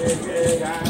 llegar.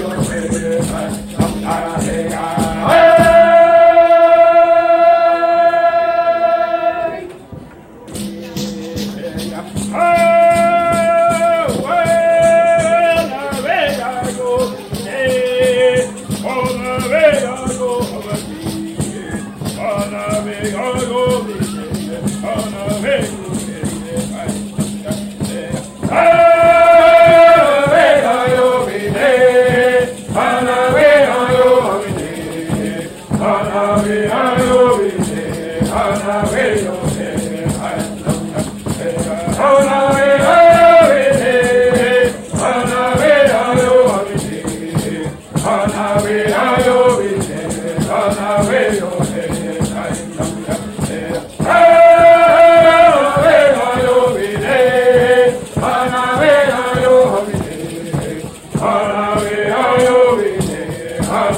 No,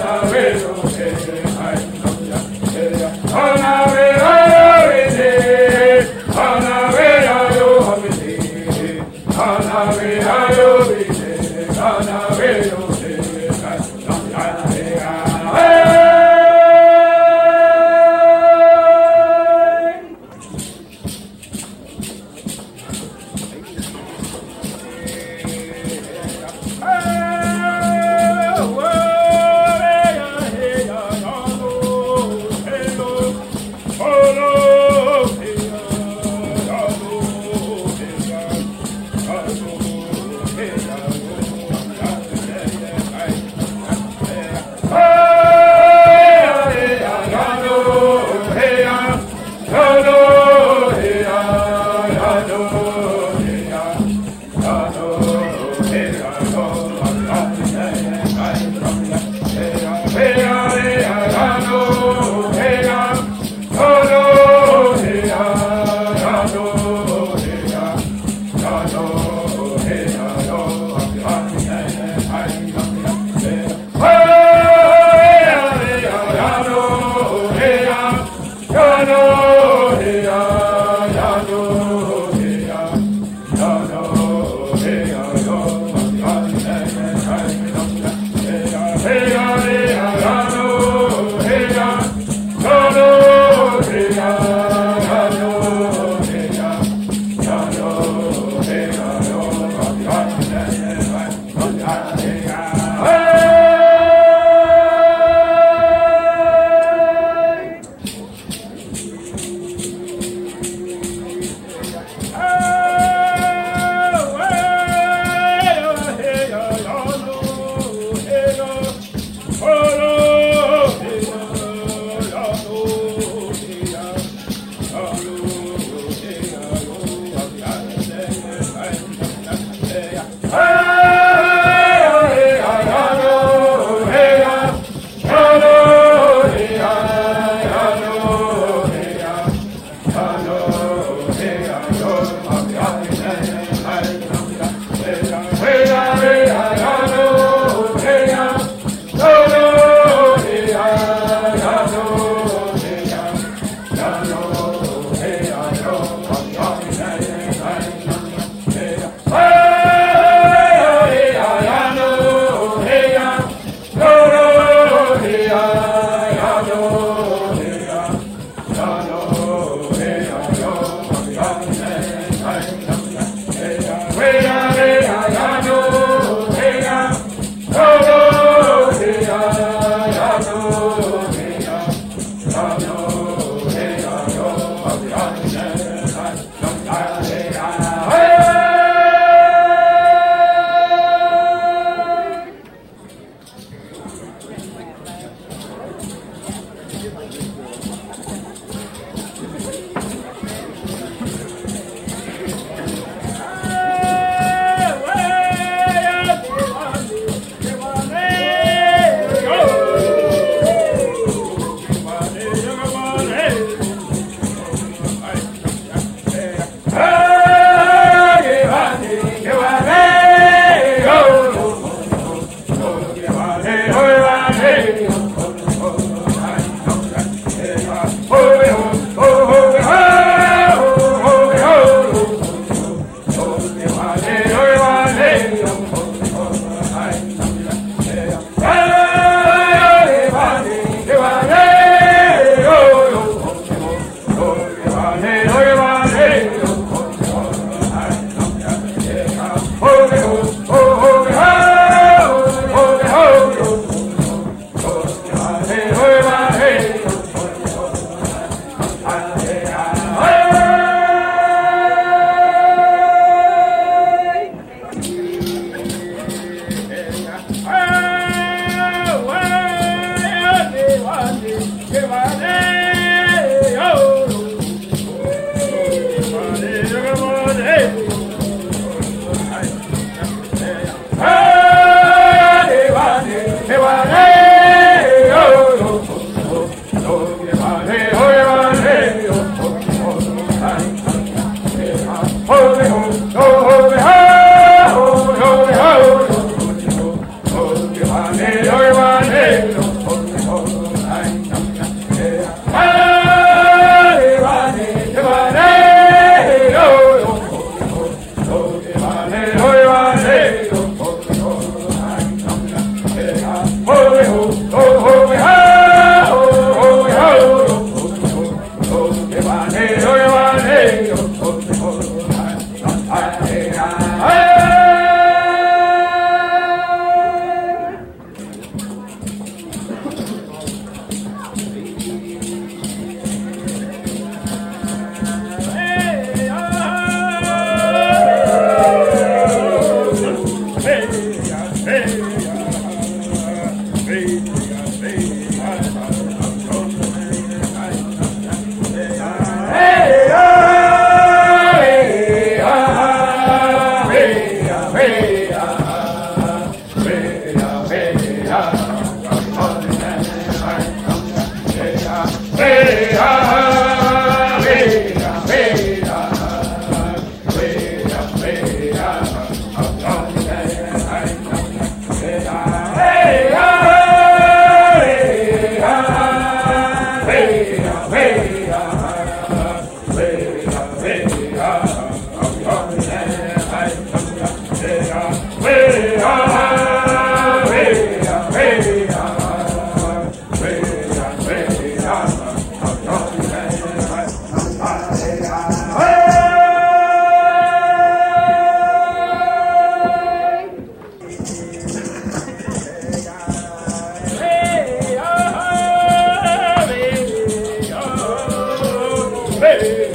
Amém. 呀嘿呀。Hey,